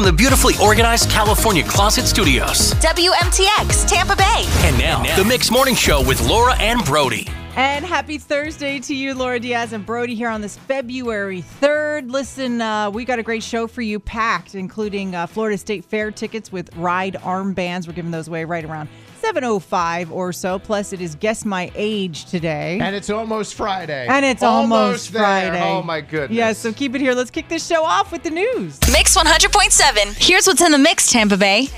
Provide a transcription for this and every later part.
from the beautifully organized California Closet Studios. WMTX, Tampa Bay. And now, the Mix Morning Show with Laura and Brody. And happy Thursday to you, Laura Diaz and Brody, here on this February 3rd. Listen, uh, we got a great show for you packed, including uh, Florida State Fair tickets with ride armbands. We're giving those away right around 7.05 or so. Plus, it is Guess My Age today. And it's almost Friday. And it's almost, there. Friday. Oh my goodness. Yeah, so keep it here. Let's kick this show off with the news. Mix 100.7. Here's what's in the mix, Tampa Bay.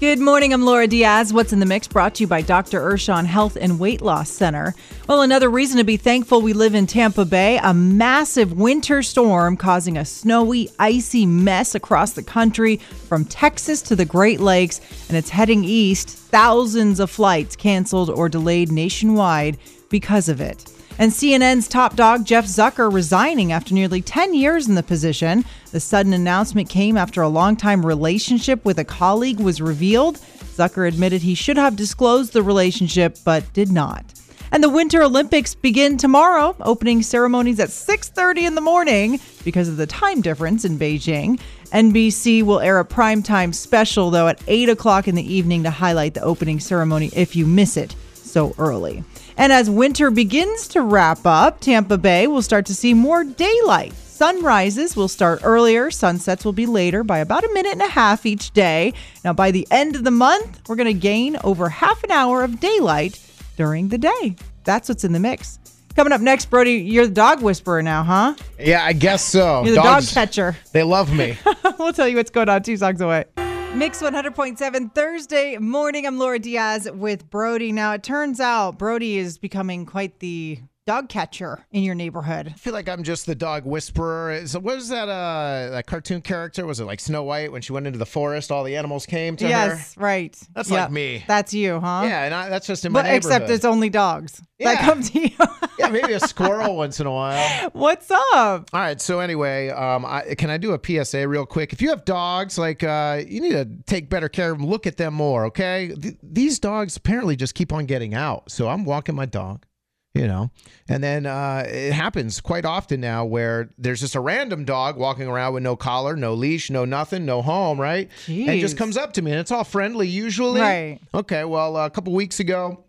Good morning. I'm Laura Diaz. What's in the mix brought to you by Dr. Urshan Health and Weight Loss Center. Well, another reason to be thankful we live in Tampa Bay. A massive winter storm causing a snowy, icy mess across the country from Texas to the Great Lakes, and it's heading east. Thousands of flights canceled or delayed nationwide because of it. And CNN's top dog, Jeff Zucker, resigning after nearly 10 years in the position. The sudden announcement came after a longtime relationship with a colleague was revealed. Zucker admitted he should have disclosed the relationship, but did not. And the Winter Olympics begin tomorrow, opening ceremonies at 6:30 in the morning because of the time difference in Beijing. NBC will air a primetime special though at 8 o'clock in the evening to highlight the opening ceremony if you miss it so early. And as winter begins to wrap up, Tampa Bay will start to see more daylight. Sunrises will start earlier, sunsets will be later by about a minute and a half each day. Now, by the end of the month, we're going to gain over half an hour of daylight during the day. That's what's in the mix. Coming up next, Brody, you're the dog whisperer now, huh? Yeah, I guess so. You're the Dogs, dog catcher. They love me. we'll tell you what's going on two songs away. Mix 100.7 Thursday morning. I'm Laura Diaz with Brody. Now, it turns out Brody is becoming quite the dog catcher in your neighborhood. I feel like I'm just the dog whisperer. So what was that uh that cartoon character? Was it like Snow White when she went into the forest, all the animals came to her? yes, right. That's Yep. like me. That's you, huh? Yeah, and I, that's just in my But except it's only dogs that come to you. yeah, maybe a squirrel once in a while. What's up? All right. So anyway, um, I, can I do a PSA real quick? If you have dogs, like uh, you need to take better care of them. Look at them more, okay? Th- these dogs apparently just keep on getting out. So I'm walking my dog, you know, and then uh, it happens quite often now where there's just a random dog walking around with no collar, no leash, no nothing, no home, right? And just comes up to me, and it's all friendly usually. Right. Okay. Well, a couple weeks ago.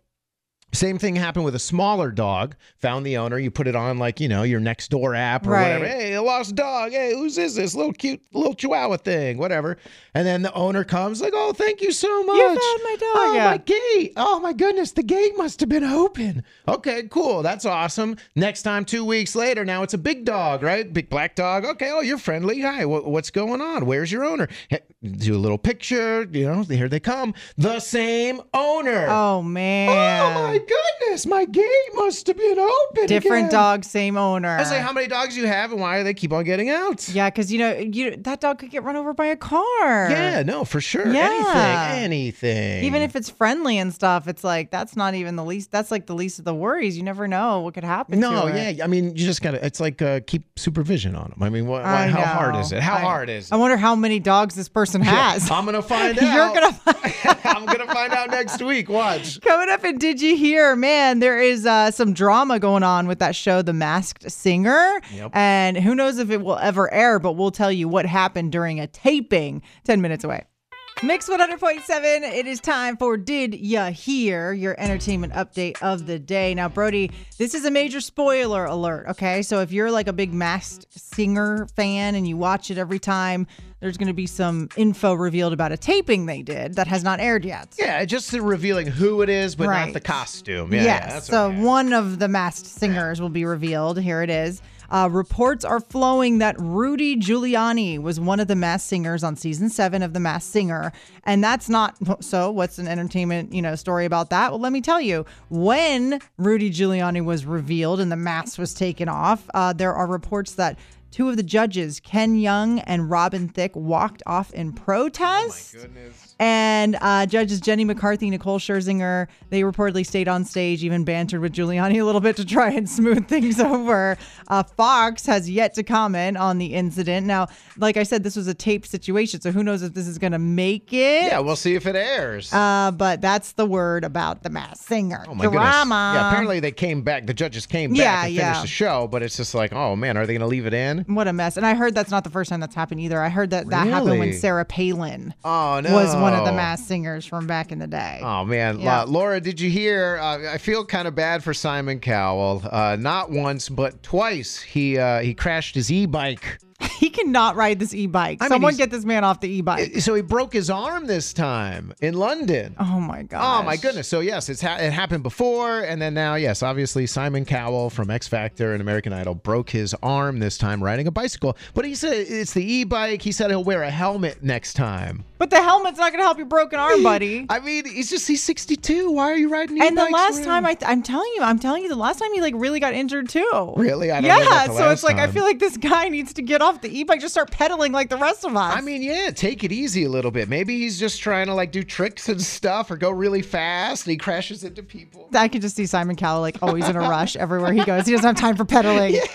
Same thing happened with a smaller dog. Found the owner. You put it on like you know your next door app or Right. whatever. Hey, a lost dog. Hey, who's is This little cute little Chihuahua thing, whatever. And then the owner comes like, oh, thank you so much. You found my oh, dog, Oh yeah. my gate. Oh my goodness, the gate must have been open. Okay, cool. That's awesome. Next time, two weeks later, now it's a big dog, right? Big black dog. Okay. Oh, you're friendly. Hi. What, what's going on? Where's your owner? Hey, do a little picture. You know, here they come. The same owner. Oh, man. Oh my goodness, my gate must have been open. Different again. dog, same owner. I was like, how many dogs you have and why do they keep on getting out? yeah, because you know you that dog could get run over by a car. Yeah, no, for sure. Yeah. Anything, anything. Even if it's friendly and stuff, it's like that's not even the least. That's like the least of the worries. You never know what could happen. no, to it. yeah, I mean, you just gotta. It's like uh, keep supervision on them. I mean, what, what, I how hard is it? How I- hard is it? I wonder how many dogs this person has. I'm gonna find out. You're out. gonna find I'm gonna find out next week. Watch. Coming up in Did You Hear? Man, there is uh, some drama going on with that show, The Masked Singer. Yep. And who knows if it will ever air, but we'll tell you what happened during a taping 10 minutes away. Mix 100.7, it is time for Did Ya Hear, your entertainment update of the day. Now, Brody, this is a major spoiler alert, okay? So if you're like a big masked singer fan and you watch it every time, there's going to be some info revealed about a taping they did that has not aired yet. Yeah, just revealing who it is, but Right. not the costume. Yeah, yes. yeah, so okay. one of the masked singers will be revealed. Here it is. Uh, reports are flowing that Rudy Giuliani was one of the masked singers on season seven of The Masked Singer, and that's not so. What's an entertainment you know story about that? Well, let me tell you. When Rudy Giuliani was revealed and the mask was taken off, uh, there are reports that. Two of the judges, Ken Jeong and Robin Thicke, walked off in protest. And uh, judges Jenny McCarthy, Nicole Scherzinger, they reportedly stayed on stage, even bantered with Giuliani a little bit to try and smooth things over. Uh, Fox has yet to comment on the incident. Now, like I said, this was a taped situation, so who knows if this is going to make it. Yeah, we'll see if it airs. Uh, but that's the word about the mass singer. Oh my goodness. Drama. Yeah, apparently they came back. The judges came back Yeah, and yeah. finished the show, but it's just like, oh man, are they going to leave it in? What a mess. And I heard that's not the first time that's happened either. I heard that that happened when Sarah Palin Oh no, was one of the mass singers from back in the day. Oh man, Yeah. La- Laura, did you hear? Uh, I feel kind of bad for Simon Cowell. Uh, not once, but twice. He uh, he crashed his e-bike. He cannot ride this e-bike. I mean, Someone get this man off the e-bike. So he broke his arm this time in London. oh my god. Oh my goodness! So yes, it's ha- it happened before, and then now, yes, obviously Simon Cowell from X Factor and American Idol broke his arm this time riding a bicycle. But he said it's the e-bike. He said he'll wear a helmet next time. But the helmet's not going to help your broken arm, buddy. I mean, he's just he's 62. Why are you riding and the last around? time I, I'm telling you, I'm telling you, the last time he like really got injured too. Really? I don't know yeah. so it's last like I feel like this guy needs to get off the e-bike, just start pedaling like the rest of us. I mean, yeah, take it easy a little bit. Maybe he's just trying to like do tricks and stuff or go really fast and he crashes into people. I can just see Simon Cowell like always in a rush everywhere he goes. He doesn't have time for pedaling.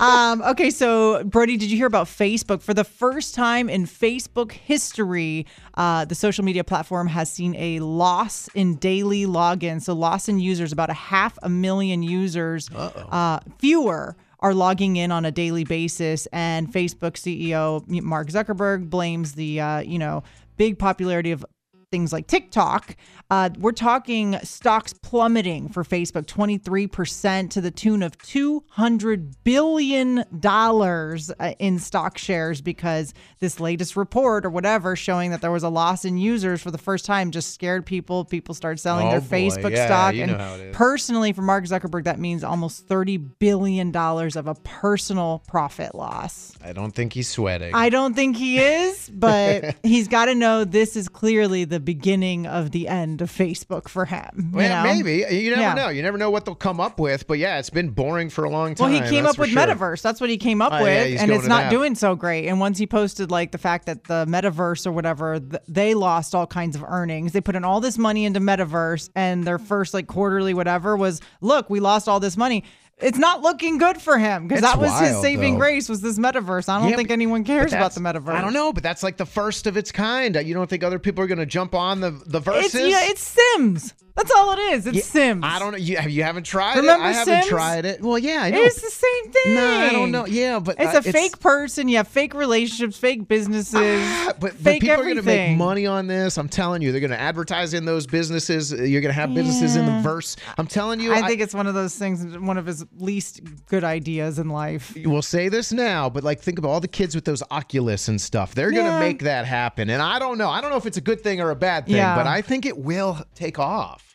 Um, okay, so Brody, did you hear about Facebook? For the first time in Facebook history, uh, the social media platform has seen a loss in daily logins. So loss in users, about a half a million users, uh, fewer are logging in on a daily basis. And Facebook CEO Mark Zuckerberg blames the uh, you know big popularity of things like TikTok. Uh, we're talking stocks plummeting for Facebook 23% to the tune of $200 billion uh, in stock shares because this latest report or whatever showing that there was a loss in users for the first time just scared people. People started selling Oh, their boy. Facebook Yeah, stock. and know how it is. personally, for Mark Zuckerberg, that means almost $30 billion of a personal profit loss. I don't think he's sweating. I don't think he is, but he's got to know this is clearly the beginning of the end of Facebook for him. well, know? maybe. You never Yeah. know. You never know what they'll come up with. But yeah, it's been boring for a long time. Well, he came up with sure. Metaverse. That's what he came up oh, yeah, with, he's and it's not that. doing so great. And once he posted like the fact that the Metaverse or whatever, th- they lost all kinds of earnings. They put in all this money into Metaverse, and their first like quarterly whatever was, look, we lost all this money. It's not looking good for him because that was his saving though. grace was this Metaverse. I don't Yeah, think but- anyone cares about the Metaverse. I don't know, but that's like the first of its kind. You don't think other people are going to jump on the the verses? It's yeah, it's Sims. That's all it is. It's Sims. I don't know. You, have- you haven't tried Remember it? I haven't Sims? tried it. Well, yeah, I know. It's the same thing. No, I don't know. Yeah, but It's uh, a fake person. You have fake relationships, fake businesses, But, but fake people are going to make money on this. I'm telling you, they're going to advertise in those businesses. You're going to have businesses in the verse. I'm telling you. I think it's one of those things, one of his least good ideas in life. we'll say this now, but like think about all the kids with those Oculus and stuff. They're going to Yeah. make that happen. And I don't know. I don't know if it's a good thing or a bad thing, Yeah. but I think it will take off.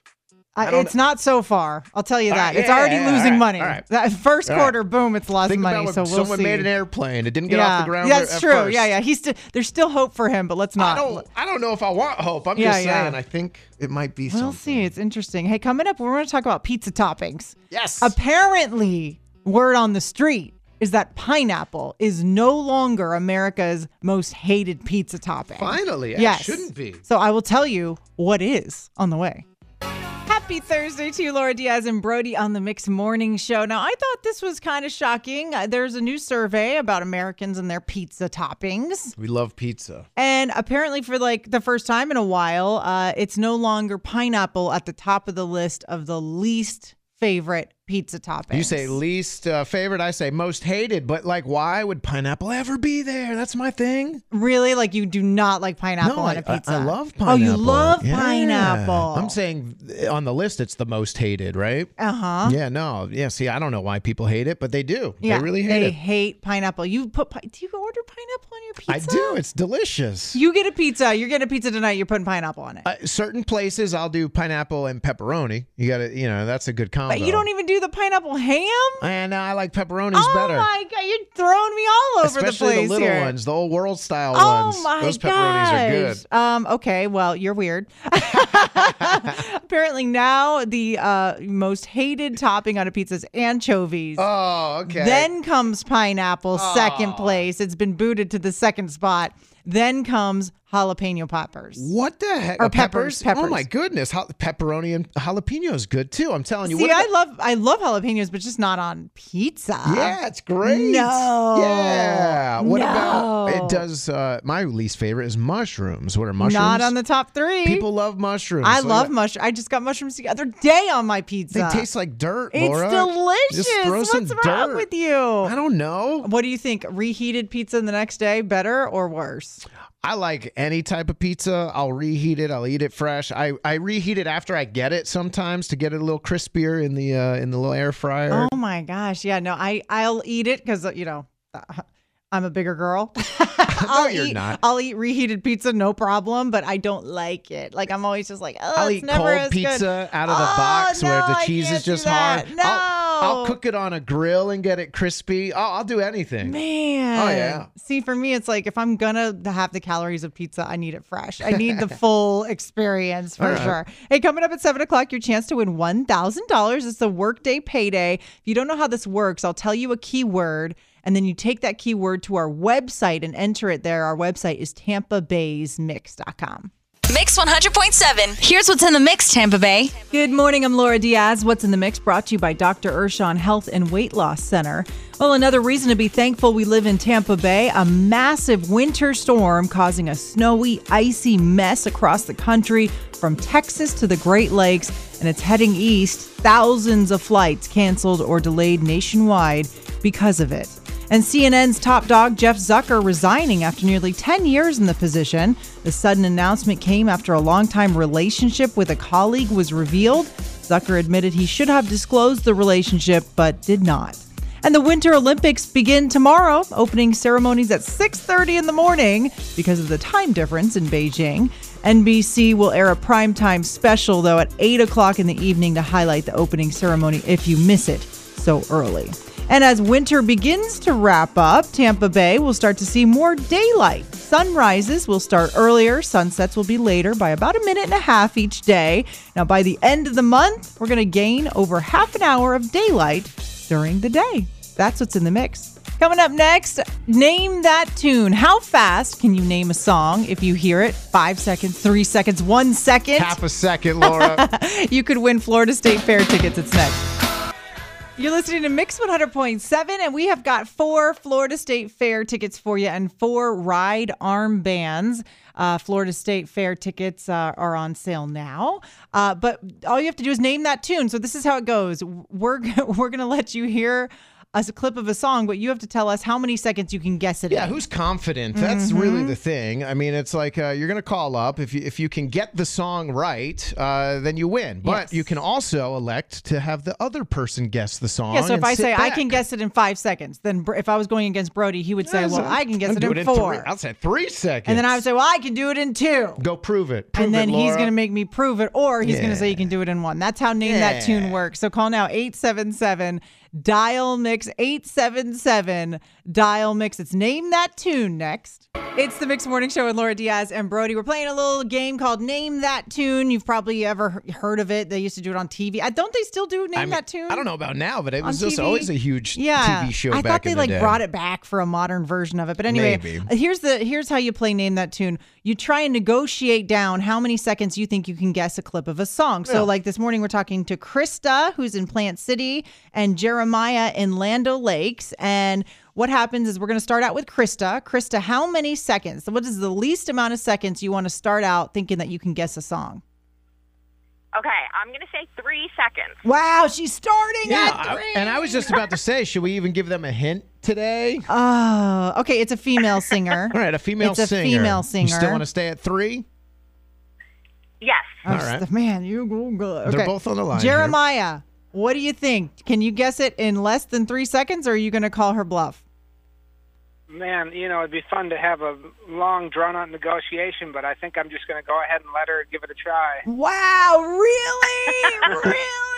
I, it's not so far. I'll tell you that. right, it's yeah, already yeah, losing right, money. right. That first quarter, boom, it's lost Think money. So we'll someone see. made an airplane. It didn't get yeah, off the ground. that's at true. first. Yeah, yeah. He's still there's still hope for him, but let's not. I don't. I don't know if I want hope. I'm just saying. I think it might be We'll something. see. It's interesting. Hey, coming up, we're going to talk about pizza toppings. Yes. Apparently, word on the street is that pineapple is no longer America's most hated pizza topping. Finally, it yes. shouldn't be. So I will tell you what is on the way. Happy Thursday to you, Laura Diaz and Brody on the Mix Morning Show. Now, I thought this was kind of shocking. Uh, There's a new survey about Americans and their pizza toppings. We love pizza. And apparently, for like the first time in a while, uh, it's no longer pineapple at the top of the list of the least favorite pizza toppings. You say least uh, favorite. I say most hated. But like, why would pineapple ever be there? That's my thing. really like you do not like pineapple no, on I, a I- pizza. I love pineapple. Oh, you love Yeah. pineapple. I'm saying on the list, it's the most hated, right? Uh huh. Yeah. No. Yeah. See, I don't know why people hate it, but they do. Yeah, they really hate it. they it. hate pineapple. You put pi- do you order pineapple on your pizza? I do. It's delicious. You get a pizza. You're getting a pizza tonight. You're putting pineapple on it. Uh, certain places I'll do pineapple and pepperoni. You got to, you know, that's a good combo. but you don't even do the pineapple ham. And I like pepperonis oh better. Oh my god, you're throwing me all over Especially the place little here. ones, the old world style Oh ones. my Those pepperonis gosh. are good. Um, okay, well, you're weird. Apparently now the uh, most hated topping on a pizza is anchovies. Oh, okay. Then comes pineapple, second place. It's been booted to the second spot. Then comes jalapeno peppers. What the heck? Or Uh, peppers, Oh my goodness, Jal- pepperoni and jalapeno is good too. I'm telling you. See, what I love I love jalapenos, but just not on pizza. Yeah, it's great. No. Yeah. What about it? Does uh, my least favorite is mushrooms? What are mushrooms? Not on the top three. People love mushrooms. I love mushrooms. I just got mushrooms the other day on my pizza. They taste like dirt. it's Laura. delicious. Just throw What's some wrong dirt. with you? I don't know. What do you think? Reheated pizza the next day better or worse? I like any type of pizza. I'll reheat it. I'll eat it fresh. I, I reheat it after I get it sometimes to get it a little crispier in the uh, in the little air fryer. Oh my gosh. Yeah, no, I I'll eat it cuz you know, uh, I'm a bigger girl. I'll you're eat, not. I'll eat reheated pizza no problem, but I don't like it. Like I'm always just like, oh, I'll it's eat never cold as good. pizza out of the Oh, box where no, the I cheese is just hard. No. I'll, I'll oh. cook it on a grill and get it crispy. I'll, I'll do anything. Man. Oh, yeah. See, for me, it's like if I'm gonna have the calories of pizza, I need it fresh. I need the full experience for right. sure. Hey, coming up at seven o'clock, your chance to win one thousand dollars. It's the workday payday. If you don't know how this works, I'll tell you a keyword. And then you take that keyword to our website and enter it there. Our website is tampabaysmix.com. Mix 100.7. Here's what's in the mix, Tampa Bay. Good morning. I'm Laura Diaz. What's in the mix brought to you by Dr. Urshon Health and Weight Loss Center. Well, another reason to be thankful we live in Tampa Bay. A massive winter storm causing a snowy, icy mess across the country from Texas to the Great Lakes, and it's heading east. Thousands of flights canceled or delayed nationwide because of it. And CNN's top dog, Jeff Zucker, resigning after nearly 10 years in the position. The sudden announcement came after a longtime relationship with a colleague was revealed. Zucker admitted he should have disclosed the relationship, but did not. And the Winter Olympics begin tomorrow, opening ceremonies at 6:30 in the morning because of the time difference in Beijing. NBC will air a primetime special though at 8 o'clock in the evening to highlight the opening ceremony if you miss it so early. And as winter begins to wrap up, Tampa Bay will start to see more daylight. Sunrises will start earlier, sunsets will be later by about a minute and a half each day. Now, by the end of the month, we're going to gain over half an hour of daylight during the day. That's what's in the mix. Coming up next, name that tune. How fast can you name a song if you hear it? Five seconds, three seconds, one second. Half a second, Laura. You could win Florida State Fair tickets. It's next. You're listening to Mix 100.7, and we have got four Florida State Fair tickets for you and four ride armbands. Uh, Florida State Fair tickets uh, are on sale now, uh, but all you have to do is name that tune. So this is how it goes. We're we're gonna let you hear us a clip of a song, but you have to tell us how many seconds you can guess it. Yeah, in. who's confident? That's Mm-hmm. really the thing. I mean, it's like uh, you're gonna call up if you if you can get the song right, uh, then you win. But Yes. you can also elect to have the other person guess the song. Yeah, so if I say I can guess it in five seconds, then if I was going against Brody, he would say, Yeah, "Well, so I can guess it in three- four. I'll say three seconds. And then I would say, well, I can do it in two. go prove it. Prove and then it, he's going to make me prove it, or he's going to say Yeah. you can do it in one. That's how Name That Tune works. So call now 877 Dial Mix 877 Dial Mix. It's Name That Tune next. It's the Mix Morning Show with Laura Diaz and Brody. We're playing a little game called Name That Tune. You've probably ever heard of it. They used to do it on TV. I don't they still do Name I mean, That Tune? I don't know about now, but it was just always a huge yeah. TV show I back thought they in the like day. brought it back for a modern version of it. But anyway, Maybe. here's the here's how you play name that tune. You try and negotiate down how many seconds you think you can guess a clip of a song. So like this morning we're talking to Krista who's in Plant City and Jeremiah in Land O' Lakes and what happens is we're going to start out with Krista. Krista, how many seconds? What is the least amount of seconds you want to start out thinking that you can guess a song? Okay, I'm going to say three seconds. Wow, she's starting Yeah, at I- three. and I was just about to say, should we even give them a hint today? Oh, okay. It's a female singer. All right, a female It's a singer. female You singer. still want to stay at three? Yes. I'm All. Oh, man, you go good. They're Okay. both on the line here. What do you think? Can you guess it in less than three seconds, or are you going to call her bluff? Man, you know, it'd be fun to have a long, drawn out negotiation, but I think I'm just going to go ahead and let her give it a try. Wow, really? really?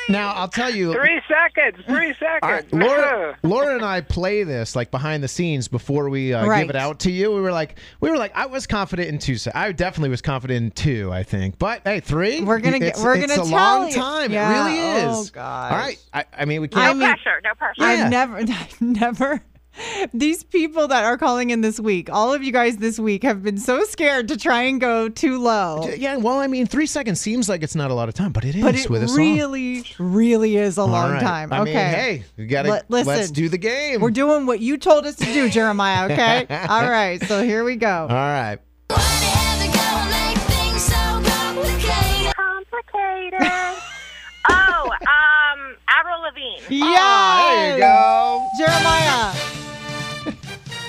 Now I'll tell you. Three seconds, three All right, seconds. Laura, Laura and I play this like behind the scenes before we uh, Right. give it out to you. We were like, we were like, I was confident in two. se- I definitely was confident in two. I think, but hey, three. We're gonna get- It's- we're it's gonna a tell long you. time. Yeah, It really is. oh, gosh. All right. I, I mean, we can't. No mean- pressure, no pressure. Yeah. I've never, I've never, These people that are calling in this week, all of you guys this week have been so scared to try and go too low. Yeah, well, I mean, three seconds seems like it's not a lot of time, but it is But it with a song. really, really is a All long right. time. I okay. mean, hey, you gotta Let- listen, let's do the game. We're doing what you told us to do, Jeremiah, okay? All right, so here we go. All right. Oh, um, Avril Lavigne. Yeah. There you go. Jeremiah.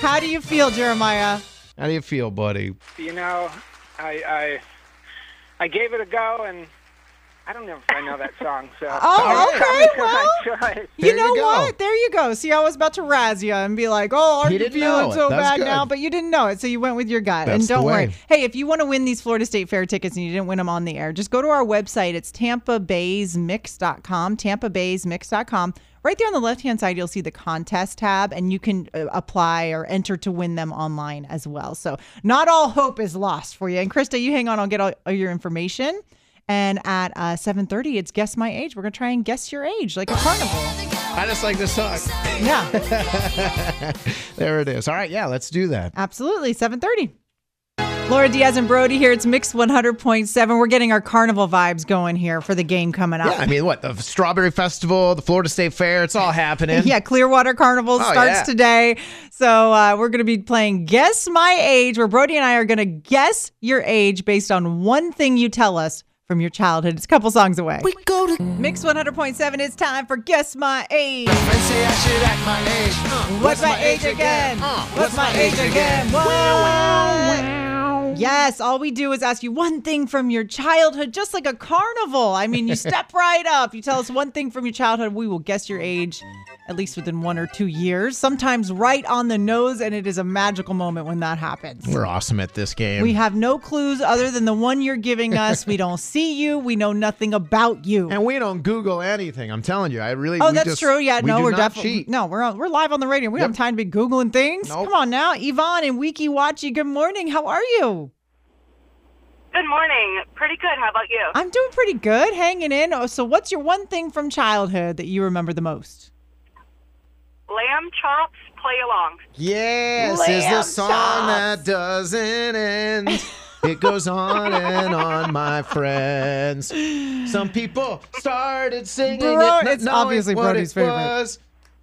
How do you feel, Jeremiah? How do you feel, buddy? You know, I I I gave it a go, and I don't know if I know that song. So Oh, okay, well. choice. You know you go. what? There you go. See, I was about to razz you and be like, "Oh, aren't you didn't feeling know it. so That's bad good. now?" But you didn't know it, so you went with your gut. That's and don't worry. way. Hey, if you want to win these Florida State Fair tickets and you didn't win them on the air, just go to our website. It's tampabaysmix.com. Tampabaysmix.com. Right there on the left hand side, you'll see the contest tab, and you can uh, apply or enter to win them online as well. So not all hope is lost for you. And Krista, you hang on. I'll get all, all your information. And at uh, 7:30, it's guess my age. We're gonna try and guess your age, like a carnival. I just like this song. Yeah, There it is. All right, yeah, let's do that. absolutely. 7:30. Laura Diaz and Brody here. It's Mix 100.7. We're getting our carnival vibes going here for the game coming up. Yeah, I mean, what the Strawberry Festival, the Florida State Fair, it's all happening. Yeah, Clearwater Carnival Oh, starts yeah. today. So uh, we're going to be playing Guess My Age, where Brody and I are going to guess your age based on one thing you tell us from your childhood. It's a couple songs away. We go to Mix 100.7. It's time for Guess My Age. Friends say I should act my age. Uh, What's my age again? Uh, What's my age again? What? Yes, all we do is ask you one thing from your childhood, just like a carnival. I mean, you step right up. You tell us one thing from your childhood. We will guess your age, at least within one or two years, sometimes right on the nose. And it is a magical moment when that happens. We're awesome at this game. We have no clues other than the one you're giving us. We don't see you. We know nothing about you. and we don't Google anything. I'm telling you, I really. Oh, that's just- true. Yeah, we no, we're definitely no, we're on, we're live on the radio. We don't have time to be googling things. Nope. Come on now, Yvonne and Weeki Wachee. Good morning. How are you? Good morning. Pretty good. How about you? I'm doing pretty good, hanging in. Oh, so, what's your one thing from childhood that you remember the most? Lamb chops. Play along. Yes, is the song chops. that doesn't end. It goes on and on, my friends. Some people started singing Bro- it. not it's obviously what Brody's it favorite. was.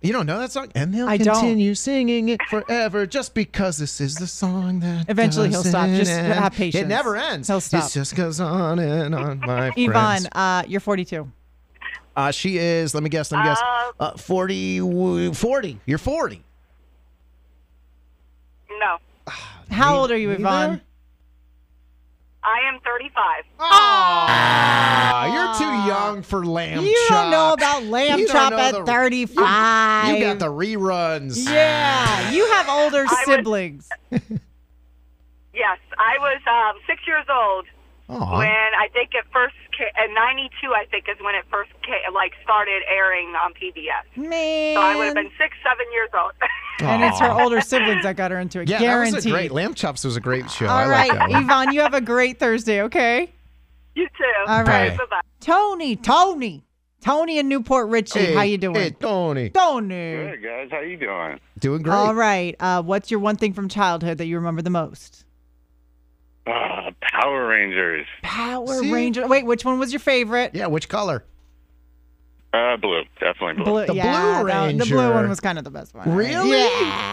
You don't know that song? And they'll I don't. continue singing it forever just because this is the song that Eventually he'll stop. doesn't Just have patience. It never ends. He'll stop. It just goes on and on, my Yvonne, friends. uh, you're 42. Uh, she is, let me guess, let me guess, Uh, uh, 40, 40. You're 40. No. How old are you, neither? Yvonne? I am 35. Ah, you're too young for lamb You chop. don't know about lamb You don't chop know at the- 35. You got the reruns. Yeah, you have older I would- siblings. Yes, I was um, six years old Aw. when I think it first ca- in '92. I think is when it first ca- like started airing on PBS. Man. So I would have been six, seven years old. and it's her older siblings that got her into it. Yeah, Guaranteed. that was a great. Lamb chops was a great show. All I right, like that one. Yvonne, you have a great Thursday, okay? you too. All right. Bye bye. Tony, Tony, Tony in New Port Richey. Hey, How you doing? Hey, Tony. Tony. Hey guys, how you doing? Doing great. All right. Uh, what's your one thing from childhood that you remember the most? Ah, Power Rangers. Power See? Ranger. Wait, which one was your favorite? Yeah, which color? Uh, blue, definitely blue. Blue. The yeah, Blue that- the blue one was kind of the best one. Really? Yeah.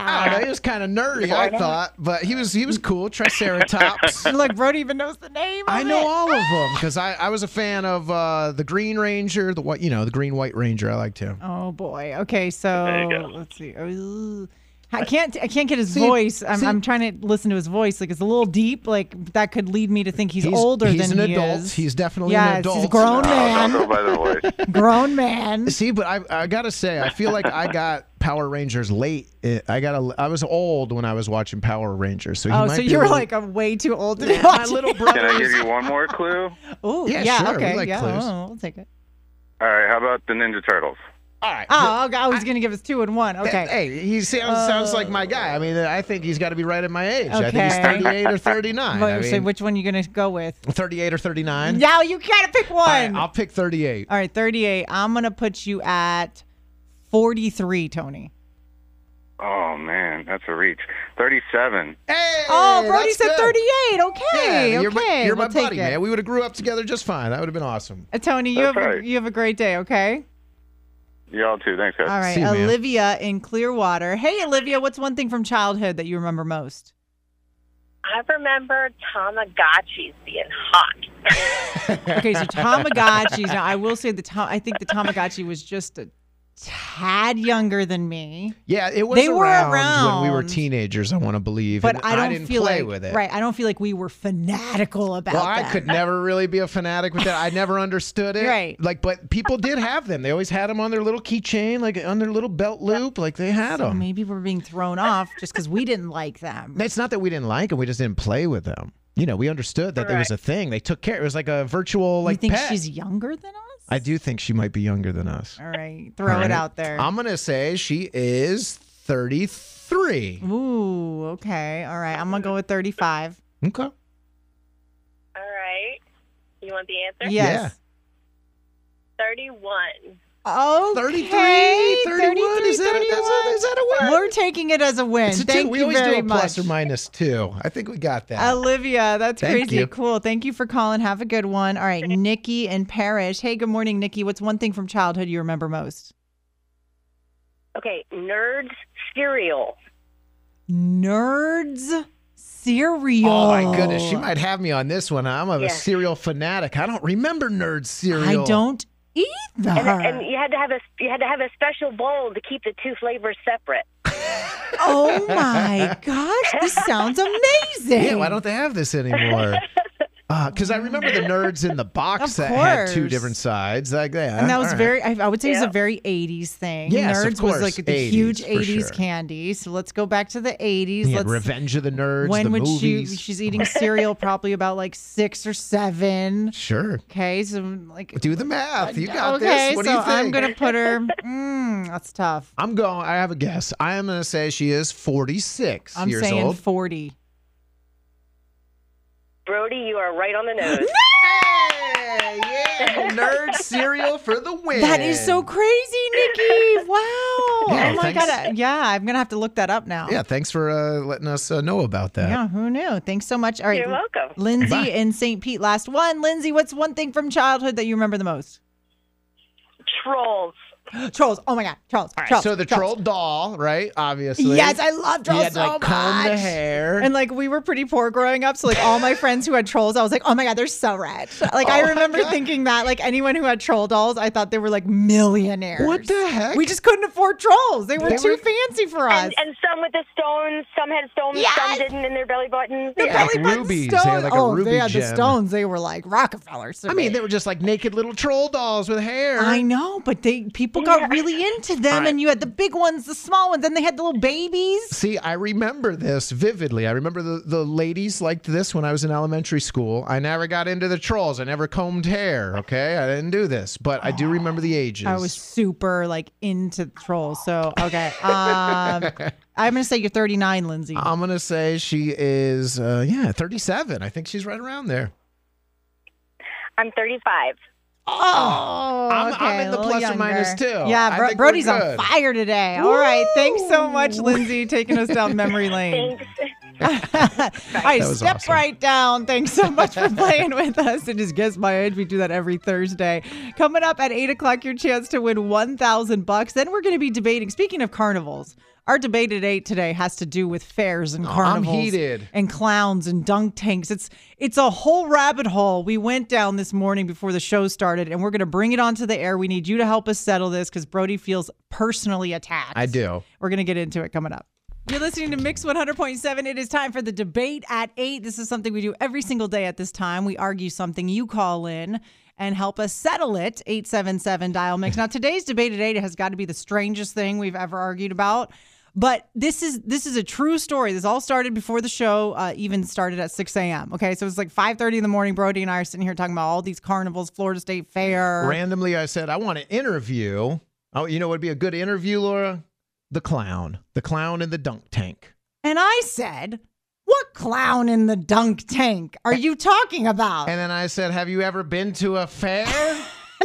I don't know. He was kind of nerdy, I thought, but he was he was cool. Triceratops. Look, Brody even knows the name. I know it. all of them because I, I was a fan of uh, the Green Ranger, the white, you know, the Green White Ranger. I liked him. Oh boy. Okay, so There you go. let's see. Ooh. I can't. I can't get his See, voice. I'm, see- I'm trying to listen to his voice. Like it's a little deep. Like that could lead me to think he's, He's- older he's than an he adult. is. He's definitely yes, an adult. Yeah, he's a grown No, don't go man. by the voice. grown man. See, but I I gotta say, I feel like I got Power Rangers late. I got a, I was old when I was watching Power Rangers, so he Oh, might so be you a were like I'm way too old to be my watching. little brother. Can I give you one more clue? Ooh, Yeah, yeah, sure, we okay, like yeah, clues. oh, I'll take it. All right, how about the Ninja Turtles? All right. Oh, okay, I was gonna give us two and one. Okay. Hey, he sounds, sounds like my guy. I mean, I think he's got to be right at my age. Okay. I think he's 38 or 39. Wait, I so mean, which one are you gonna go with? 38 or 39. Now you gotta pick one. All right, I'll pick 38. All right, 38. I'm gonna put you at 43, Tony. Oh man, that's a reach. Thirty-seven. Hey, Oh, Brody said good. 38. Okay. Yeah, you're okay. my, you're we'll my buddy, it. man. We would have grew up together just fine. That would have been awesome. Uh, Tony, you That's have a, you have a great day, okay? Y'all too. Thanks, guys. All right. See you, man. Olivia in Clearwater. Hey, Olivia, what's one thing from childhood that you remember most? I remember Tamagotchis being hot. Okay, so Tamagotchis. Now, I will say the Tam- I think the Tamagotchi was just a tad younger than me, Yeah, it was They were around, when we were teenagers. I want to believe, but and I don't didn't feel play like with it. right. I don't feel like we were fanatical about Well, I could never really be a fanatic with that. I never understood it. Right. Like, but people did have them. They always had them on their little keychain, like on their little belt loop. Like they had So them. maybe we're being thrown off just because we didn't like them. It's not that we didn't like them. We just didn't play with them. You know, we understood that there was a thing. They took care. It was like a virtual like you think pet. she's younger than us? I do think she might be younger than us. All right, throw All it out there. I'm gonna say she is 33. Ooh, okay. All right, I'm gonna go with 35. Okay. All right. You want the answer? Yes. 31. Oh, 33, 31. Is that, a, that's a, is that a win? We're taking it as a win. It's a Thank two. We you always very do a much. plus or minus two. I think we got that. Olivia, that's Thank crazy. you. Cool. Thank you for calling. Have a good one. All right, Nikki and Parrish. Hey, good morning, Nikki. What's one thing from childhood you remember most? Okay, Nerds cereal. Nerds oh, cereal. Oh my goodness, she might have me on this one. I'm a Yes. cereal fanatic. I don't remember nerd cereal. I don't either. And, and you had to have a you had to have a special bowl to keep the two flavors separate. oh my gosh, this sounds amazing. Yeah, why don't they have this anymore? Because I remember the nerds in the box that had two different sides. Like that. And that was All right. very, I, I would say, it was a very 80s thing. Yes, of Nerds was like the 80s, huge 80s sure. candy. So let's go back to the 80s. Yeah, let's Revenge of the Nerds. When the would movies. she? She's eating cereal probably about like six or seven. Sure. Okay, so like Do the math. You got okay, this. What so do you think? I'm gonna put her. Mm, that's tough. I'm going. I have a guess. I am going to say she is 46 I'm years saying old. 40. Brody, you are right on the nose. Hey, yeah, nerd cereal for the win. That is so crazy, Nikki. Wow. Yeah, oh my thanks. god. Yeah, I'm gonna have to look that up now. Yeah, thanks for uh, letting us uh, know about that. Yeah, who knew? Thanks so much. All right. You're welcome. Lindsay Bye. in St. Pete, last one. Lindsay, what's one thing from childhood that you remember the most? Trolls. Trolls. Oh my god, trolls. All right, trolls so the trolls. troll doll, right? Obviously. Yes, I love You trolls had to so like comb the hair. And like we were pretty poor growing up, so like all my friends who had trolls, I was like, oh my god, they're so rich. Like I Oh my remember thinking that like anyone who had troll dolls, I thought they were like millionaires. What the heck? We just couldn't afford trolls. They were They too were- fancy for us. And, and some with the stones. Some had stones. Yes. Some didn't in their belly buttons. the Yeah. belly button rubies. They had like a oh, ruby they had the stones. They were like Rockefellers. to I mean, they were just like naked little troll dolls with hair. I know, but they people got really into them, right. and you had the big ones, the small ones, then they had the little babies. See, I remember this vividly. I remember the, the ladies liked this when I was in elementary school. I never got into the trolls. I never combed hair. Okay, I didn't do this, but I do remember the ages. I was super like into trolls. So okay, um, I'm gonna say you're 39, Lindsay. I'm gonna say she is, uh, yeah, 37. I think she's right around there. I'm 35. Oh, I'm- I'm in the a little plus or two. Yeah, Bro- Brody's on fire today. All right, thanks so much, Lindsay, taking us down memory lane. Thanks. All right, That step awesome. right down. Thanks so much for playing with us. And just guess my age. We do that every Thursday. Coming up at eight o'clock, your chance to win one thousand bucks. Then we're going to be debating. Speaking of carnivals, our debate at eight today has to do with fairs and I'm carnivals heated. and clowns and dunk tanks. It's it's a whole rabbit hole we went down this morning before the show started, and we're going to bring it onto the air. We need you to help us settle this because Brody feels personally attacked. I do. We're going to get into it coming up. You're listening to Mix 100.7. It is time for the debate at 8. This is something we do every single day at this time. We argue something, you call in and help us settle it. 877 dial mix. Now today's debate at 8 has got to be the strangest thing we've ever argued about. But this is this is a true story. This all started before the show uh, even started at 6 a.m. Okay, so it's like 5:30 in the morning. Brody and I are sitting here talking about all these carnivals, Florida State Fair. Randomly, I said, I want to interview. Oh, you know what would be a good interview, Laura? The clown. The clown in the dunk tank. And I said, What clown in the dunk tank are you talking about? And then I said, Have you ever been to a fair?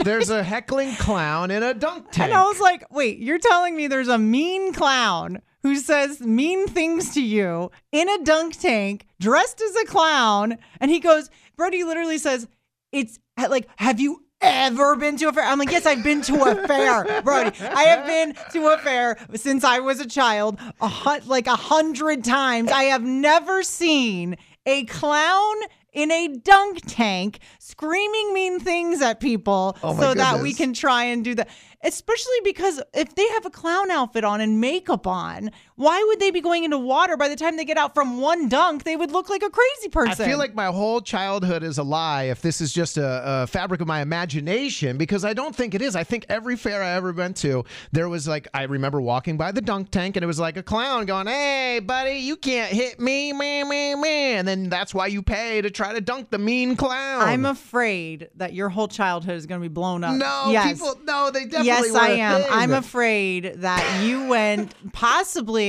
There's a heckling clown in a dunk tank. And I was like, Wait, you're telling me there's a mean clown who says mean things to you in a dunk tank, dressed as a clown, and he goes, Brody literally says, "It's like, have you?" Ever been to a fair? I'm like, yes, I've been to a fair, Brody. I have been to a fair since I was a child, a hun- like a hundred times. I have never seen a clown in a dunk tank screaming mean things at people Oh so that we can try and do that. Especially because if they have a clown outfit on and makeup on, why would they be going into water by the time they get out from one dunk? They would look like a crazy person. I feel like my whole childhood is a lie if this is just a, a fabric of my imagination because I don't think it is. I think every fair I ever went to, there was like, I remember walking by the dunk tank and it was like a clown going, Hey, buddy, you can't hit me, man, man, man. And then that's why you pay to try to dunk the mean clown. I'm afraid that your whole childhood is going to be blown up. no, yes. people, no, they definitely yes, I am. I'm afraid that you went possibly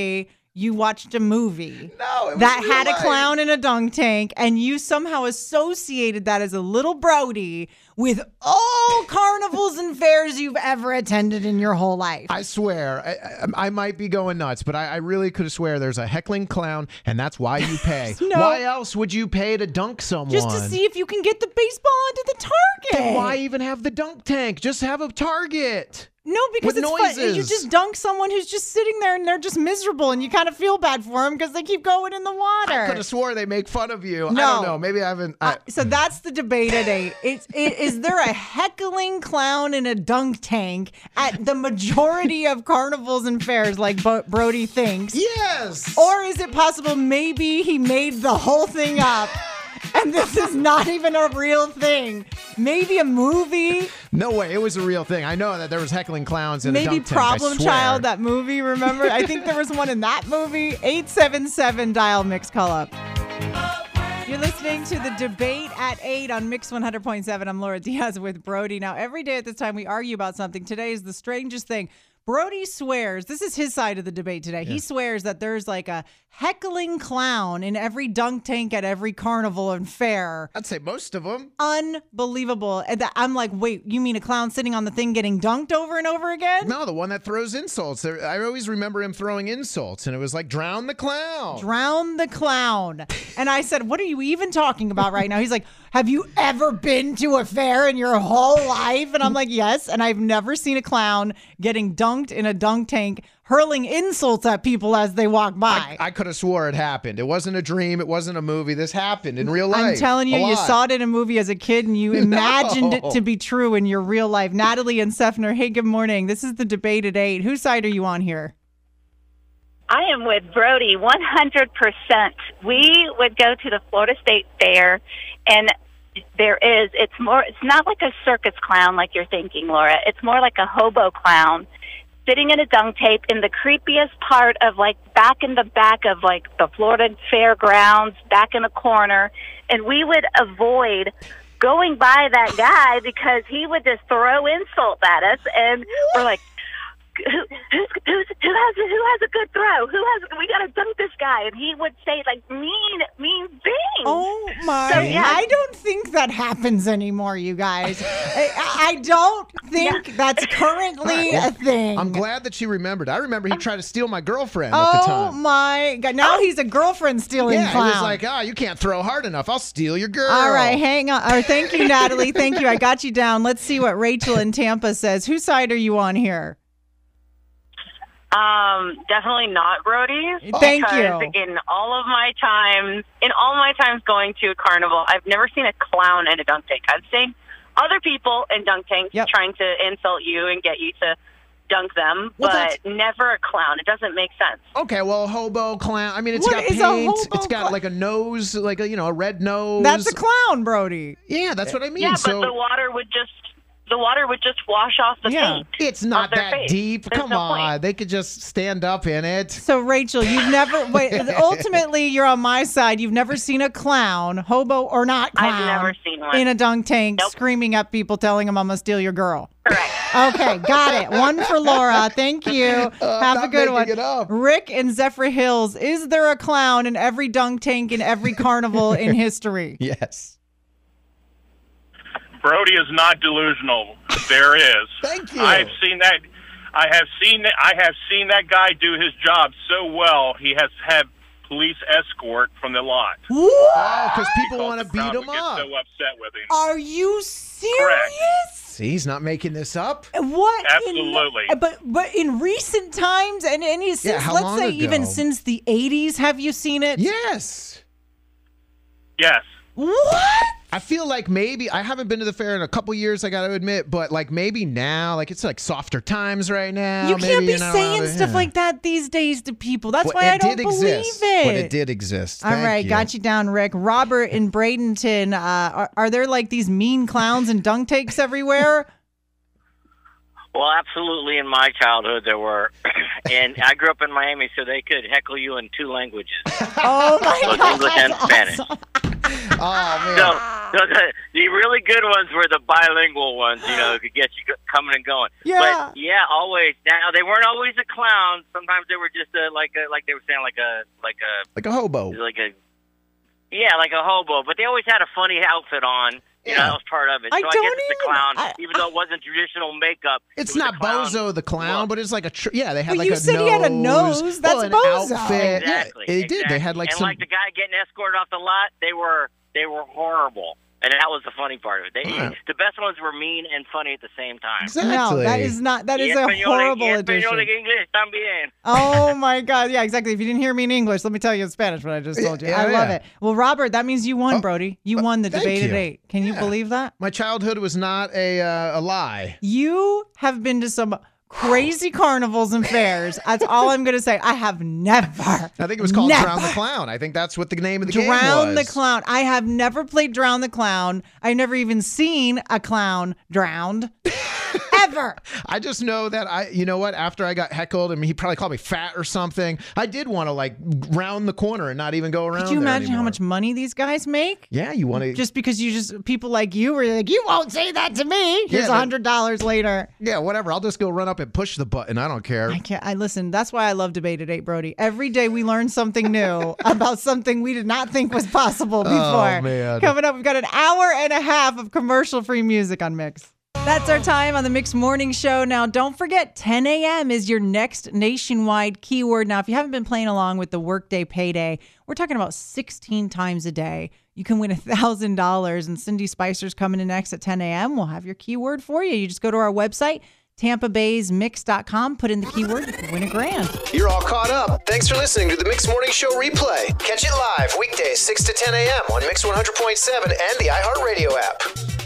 you watched a movie No, that had a clown in a dunk tank and you somehow associated that as a little Brody with all carnivals and fairs you've ever attended in your whole life. I swear, I, I, I might be going nuts, but I, I really could swear there's a heckling clown, and that's why you pay. No. Why else would you pay to dunk someone? just to see if you can get the baseball onto the target. Then why even have the dunk tank? Just have a target. No, because it's fun. You just dunk someone who's just sitting there and they're just miserable, and you kind of feel bad for them because they keep going in the water. I could have swore they make fun of you. I No. don't know. Maybe I haven't. I, Uh, so that's the debate at eight. It's it, is there a heckling clown in a dunk tank at the majority of carnivals and fairs, like Bo- Brody thinks, yes. or is it possible maybe he made the whole thing up? And this is not even a real thing. Maybe a movie. no way. It was a real thing. I know that there was heckling clowns in a Maybe tank. Problem swear. Child, that movie, remember? I think there was one in that movie. 877 dial mix call up. You're listening to the debate at 8 on Mix 100.7. I'm Laura Diaz with Brody. Now, every day at this time, we argue about something. Today is the strangest thing. Brody swears, this is his side of the debate today. He swears that there's like a heckling clown in every dunk tank at every carnival and fair. I'd say most of them. Unbelievable. And that I'm like, wait, you mean a clown sitting on the thing getting dunked over and over again? No, the one that throws insults. I always remember him throwing insults, and it was like drown the clown. Drown the clown. And I said, What are you even talking about right now? He's like, Have you ever been to a fair in your whole life? And I'm like, Yes. And I've never seen a clown getting dunked in a dunk tank, hurling insults at people as they walk by. I could have swore it happened. It wasn't a dream. It wasn't a movie. This happened in real life. I'm telling you, you saw it in a movie as a kid and you imagined it to be true in your real life. Natalie and Seffner, hey, good morning. This is the debate at eight. Whose side are you on here? I am with Brody 100%. We would go to the Florida State Fair and there is it's more it's not like a circus clown like you're thinking, Laura. It's more like a hobo clown sitting in a dung tape in the creepiest part of like back in the back of like the Florida fairgrounds, back in a corner, and we would avoid going by that guy because he would just throw insults at us and we're like who, who's, who's, who has a, who has a good throw? Who has we got to dunk this guy? And he would say like mean mean things. Oh my! So, yeah. I don't think that happens anymore, you guys. I, I don't think that's currently a thing. I'm glad that she remembered. I remember he tried to steal my girlfriend at the Oh time. my god! Now he's a girlfriend stealing Yeah, clown. he was like, "Ah, you can't throw hard enough. I'll steal your girl." All right, hang on. Or thank you, Natalie. Thank you. I got you down. Let's see what Rachel in Tampa says. Whose side are you on here? Um, definitely not Brody's. Thank because you. In all of my times, in all my times going to a carnival, I've never seen a clown in a dunk tank. I've seen other people in dunk tanks Yep. trying to insult you and get you to dunk them, Well, but that's- never a clown. It doesn't make sense. Okay, well, hobo clown. I mean, it's What got is a paint. hobo It's got clown? like a nose, like a you know, a red nose. That's a clown, Brody. Yeah, that's what I mean. yeah, so but the water would just the water would just wash off the Yeah. paint. it's not of their that face. deep. There's Come no on, point. they could just stand up in it. So Rachel, you've never wait. Ultimately, you're on my side. You've never seen a clown, hobo or not clown, I've never seen one. in a dunk tank Nope. screaming at people, telling them I'm gonna steal your girl. Correct. Okay, got it. One for Laura. Thank you. Have a Uh, good one. Rick and Zephyrhills. Is there a clown in every dunk tank in every carnival in history? Yes. Brody is not delusional. There is. Thank you. I've seen that. I have seen I have seen that guy do his job so well. He has had police escort from the lot. Oh, because people want to beat him up. so upset with him. Are you serious? See, he's not making this up. What? in- Absolutely. Uh, but but in recent times and any since how let's long say even since the 80s, have you seen it? Yes. Yes. What? I feel like maybe I haven't been to the fair in a couple years. I got to admit, but like maybe now, like it's like softer times right now. You can't be saying allowed stuff yeah. like that these days to people. That's Well, why I don't believe exist, it. But it did exist. All Thank right, you. got you down, Rick. Robert in Bradenton, uh, are, are there like these mean clowns and dunk takes everywhere? Well, absolutely. In my childhood, there were, and I grew up in Miami, so they could heckle you in two languages, oh my both god, English and Spanish. awesome. Oh man. So, so the, the really good ones were the bilingual ones, you know, could get you coming and going. Yeah. But yeah, always. Now they weren't always a clown. Sometimes they were just a, like a, like they were saying like a like a like a hobo. like a yeah, like a hobo. But they always had a funny outfit on. You know, Yeah. that was part of it. I so don't guess it's a even- clown, I- even though it wasn't traditional makeup. It's was a not clown Bozo the clown, look. but it's like a tr- yeah. They had Well, like you a said nose. he had a nose. That's well, an Bozo. outfit. Exactly. Yeah, they did. They had like and some. like the guy getting escorted off the lot, they were they were horrible, and that was the funny part of it. They, Yeah. The best ones were mean and funny at the same time. exactly. No, that is not. That is Y a español- horrible y addition. de inglés también. Oh my god! Yeah, exactly. If you didn't hear me in English, let me tell you in Spanish what I just told you. Yeah, I love it. Well, Robert, that means you won, Oh, Brody. You won the thank debate at eight. Can you believe that? My childhood was not a uh, a lie. You have been to some crazy carnivals and fairs. That's all I'm going to say. I have never. I think it was called never Drown the Clown. I think that's what the name of the game was. Drown the clown. I have never played Drown the Clown. I've never even seen a clown drowned. Ever. I just know that I, you know what? After I got heckled, I and he probably called me fat or something. I did want to like round the corner and not even go around. Could you imagine how much money these guys make? Yeah, you want to Just because you just people like you were like, you won't say that to me. Here's a that- hundred dollars later. Yeah, whatever. I'll just go run up and push the button. I don't care. I can't. I listen. That's why I love debate at eight, Brody. Every day we learn something new about something we did not think was possible oh, before. Oh, man. Coming up, we've got an hour and a half of commercial-free music on Mix. That's our time on the Mix Morning Show. Now, don't forget, 10 a.m. is your next nationwide keyword. Now, if you haven't been playing along with the Workday Payday, we're talking about 16 times a day. You can win $1,000, and Cindy Spicer's coming in next at 10 a.m. We'll have your keyword for you. You just go to our website, tampabaysmix.com, put in the keyword, you can win a grand. You're all caught up. Thanks for listening to the Mix Morning Show replay. Catch it live weekdays 6 to 10 a.m. on Mix 100.7 and the iHeartRadio app.